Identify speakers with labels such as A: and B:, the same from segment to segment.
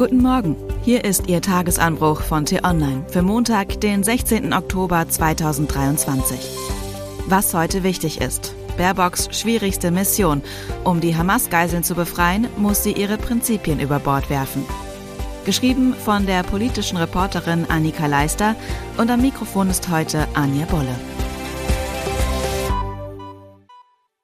A: Guten Morgen. Hier ist Ihr Tagesanbruch von T-Online für Montag, den 16. Oktober 2023. Was heute wichtig ist. Baerbocks schwierigste Mission. Um die Hamas-Geiseln zu befreien, muss sie ihre Prinzipien über Bord werfen. Geschrieben von der politischen Reporterin Annika Leister und am Mikrofon ist heute Anja Bolle.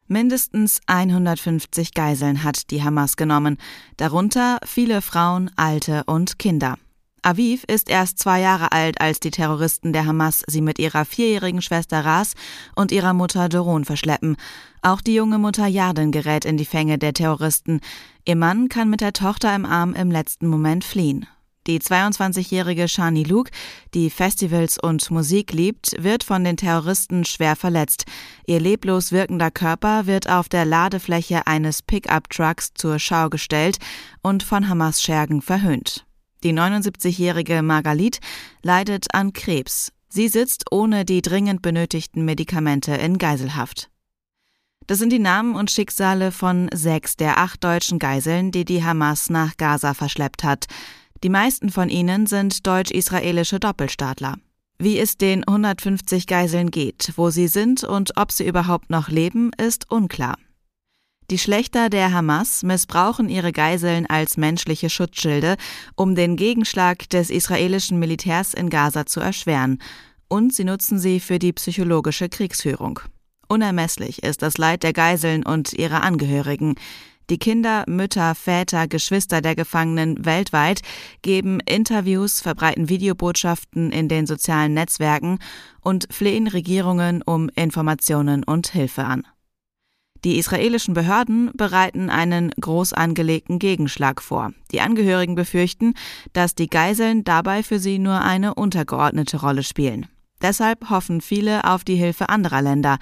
A: Mindestens 150 Geiseln hat die Hamas genommen, darunter viele Frauen, Alte und Kinder. Aviv ist erst zwei Jahre alt, als die Terroristen der Hamas sie mit ihrer vierjährigen Schwester Ras und ihrer Mutter Doron verschleppen. Auch die junge Mutter Yarden gerät in die Fänge der Terroristen. Ihr Mann kann mit der Tochter im Arm im letzten Moment fliehen. Die 22-jährige Shani Luke, die Festivals und Musik liebt, wird von den Terroristen schwer verletzt. Ihr leblos wirkender Körper wird auf der Ladefläche eines Pickup-Trucks zur Schau gestellt und von Hamas-Schergen verhöhnt. Die 79-jährige Margalit leidet an Krebs. Sie sitzt ohne die dringend benötigten Medikamente in Geiselhaft. Das sind die Namen und Schicksale von sechs der acht deutschen Geiseln, die die Hamas nach Gaza verschleppt hat. Die meisten von ihnen sind deutsch-israelische Doppelstaatler. Wie es den 150 Geiseln geht, wo sie sind und ob sie überhaupt noch leben, ist unklar. Die Schlechter der Hamas missbrauchen ihre Geiseln als menschliche Schutzschilde, um den Gegenschlag des israelischen Militärs in Gaza zu erschweren, und sie nutzen sie für die psychologische Kriegsführung. Unermesslich ist das Leid der Geiseln und ihrer Angehörigen. Die Kinder, Mütter, Väter, Geschwister der Gefangenen weltweit geben Interviews, verbreiten Videobotschaften in den sozialen Netzwerken und flehen Regierungen um Informationen und Hilfe an. Die israelischen Behörden bereiten einen groß angelegten Gegenschlag vor. Die Angehörigen befürchten, dass die Geiseln dabei für sie nur eine untergeordnete Rolle spielen. Deshalb hoffen viele auf die Hilfe anderer Länder.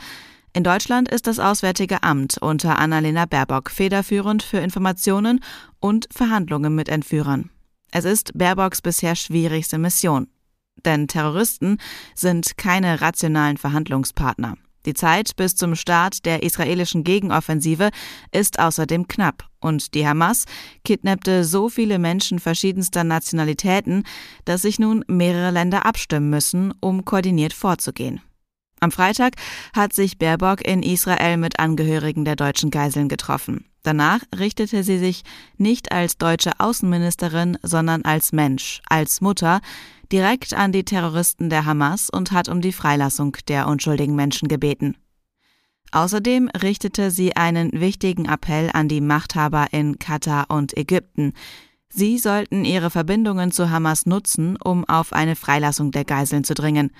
A: In Deutschland ist das Auswärtige Amt unter Annalena Baerbock federführend für Informationen und Verhandlungen mit Entführern. Es ist Baerbocks bisher schwierigste Mission. Denn Terroristen sind keine rationalen Verhandlungspartner. Die Zeit bis zum Start der israelischen Gegenoffensive ist außerdem knapp und die Hamas kidnappte so viele Menschen verschiedenster Nationalitäten, dass sich nun mehrere Länder abstimmen müssen, um koordiniert vorzugehen. Am Freitag hat sich Baerbock in Israel mit Angehörigen der deutschen Geiseln getroffen. Danach richtete sie sich nicht als deutsche Außenministerin, sondern als Mensch, als Mutter, direkt an die Terroristen der Hamas und hat um die Freilassung der unschuldigen Menschen gebeten. Außerdem richtete sie einen wichtigen Appell an die Machthaber in Katar und Ägypten. Sie sollten ihre Verbindungen zu Hamas nutzen, um auf eine Freilassung der Geiseln zu dringen.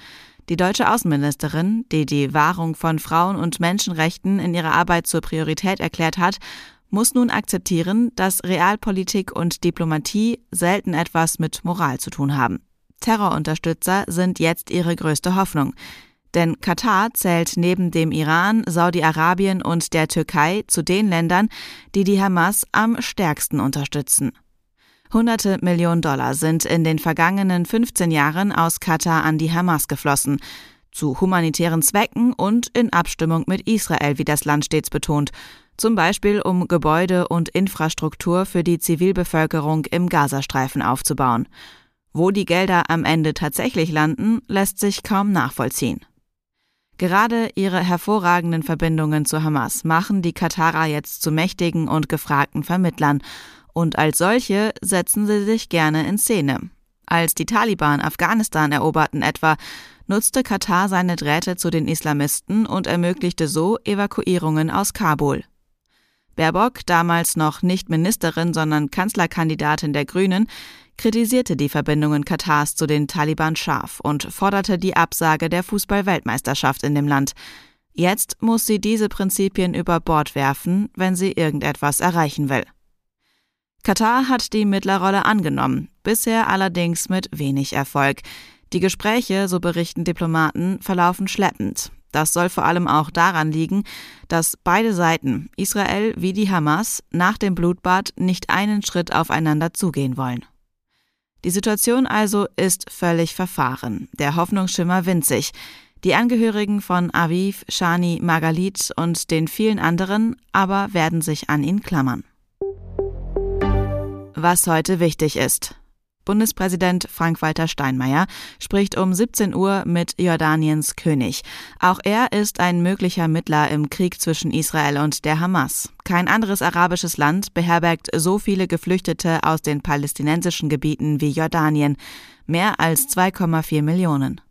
A: Die deutsche Außenministerin, die die Wahrung von Frauen- und Menschenrechten in ihrer Arbeit zur Priorität erklärt hat, muss nun akzeptieren, dass Realpolitik und Diplomatie selten etwas mit Moral zu tun haben. Terrorunterstützer sind jetzt ihre größte Hoffnung. Denn Katar zählt neben dem Iran, Saudi-Arabien und der Türkei zu den Ländern, die die Hamas am stärksten unterstützen. Hunderte Millionen Dollar sind in den vergangenen 15 Jahren aus Katar an die Hamas geflossen. Zu humanitären Zwecken und in Abstimmung mit Israel, wie das Land stets betont. Zum Beispiel um Gebäude und Infrastruktur für die Zivilbevölkerung im Gazastreifen aufzubauen. Wo die Gelder am Ende tatsächlich landen, lässt sich kaum nachvollziehen. Gerade ihre hervorragenden Verbindungen zu Hamas machen die Katarer jetzt zu mächtigen und gefragten Vermittlern und als solche setzen sie sich gerne in Szene. Als die Taliban Afghanistan eroberten etwa, nutzte Katar seine Drähte zu den Islamisten und ermöglichte so Evakuierungen aus Kabul. Baerbock, damals noch nicht Ministerin, sondern Kanzlerkandidatin der Grünen, kritisierte die Verbindungen Katars zu den Taliban scharf und forderte die Absage der Fußball-Weltmeisterschaft in dem Land. Jetzt muss sie diese Prinzipien über Bord werfen, wenn sie irgendetwas erreichen will. Katar hat die Mittlerrolle angenommen, bisher allerdings mit wenig Erfolg. Die Gespräche, so berichten Diplomaten, verlaufen schleppend. Das soll vor allem auch daran liegen, dass beide Seiten, Israel wie die Hamas, nach dem Blutbad nicht einen Schritt aufeinander zugehen wollen. Die Situation also ist völlig verfahren, der Hoffnungsschimmer winzig. Die Angehörigen von Aviv, Shani, Margalit und den vielen anderen aber werden sich an ihn klammern. Was heute wichtig ist. Bundespräsident Frank-Walter Steinmeier spricht um 17 Uhr mit Jordaniens König. Auch er ist ein möglicher Mittler im Krieg zwischen Israel und der Hamas. Kein anderes arabisches Land beherbergt so viele Geflüchtete aus den palästinensischen Gebieten wie Jordanien. Mehr als 2,4 Millionen.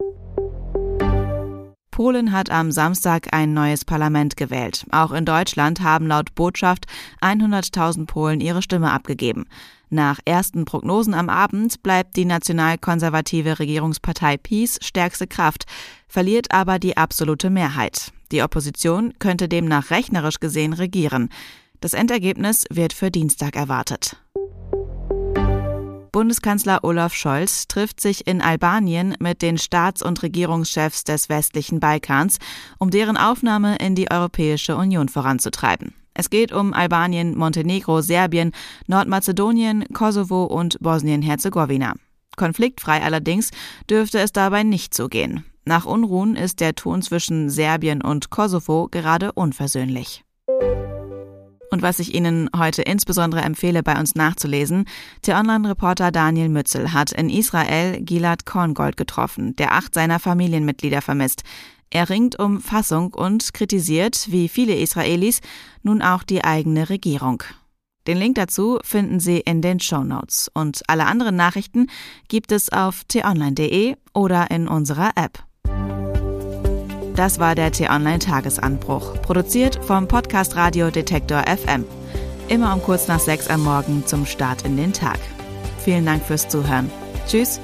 A: Polen hat am Samstag ein neues Parlament gewählt. Auch in Deutschland haben laut Botschaft 100.000 Polen ihre Stimme abgegeben. Nach ersten Prognosen am Abend bleibt die nationalkonservative Regierungspartei PiS stärkste Kraft, verliert aber die absolute Mehrheit. Die Opposition könnte demnach rechnerisch gesehen regieren. Das Endergebnis wird für Dienstag erwartet. Bundeskanzler Olaf Scholz trifft sich in Albanien mit den Staats- und Regierungschefs des westlichen Balkans, um deren Aufnahme in die Europäische Union voranzutreiben. Es geht um Albanien, Montenegro, Serbien, Nordmazedonien, Kosovo und Bosnien-Herzegowina. Konfliktfrei allerdings dürfte es dabei nicht so gehen. Nach Unruhen ist der Ton zwischen Serbien und Kosovo gerade unversöhnlich. Und was ich Ihnen heute insbesondere empfehle, bei uns nachzulesen, der Online-Reporter Daniel Mützel hat in Israel Gilad Korngold getroffen, der acht seiner Familienmitglieder vermisst. Er ringt um Fassung und kritisiert, wie viele Israelis, nun auch die eigene Regierung. Den Link dazu finden Sie in den Show Notes und alle anderen Nachrichten gibt es auf t-online.de oder in unserer App. Das war der T-Online-Tagesanbruch, produziert vom Podcast Radio Detektor FM. Immer um kurz nach sechs am Morgen zum Start in den Tag. Vielen Dank fürs Zuhören. Tschüss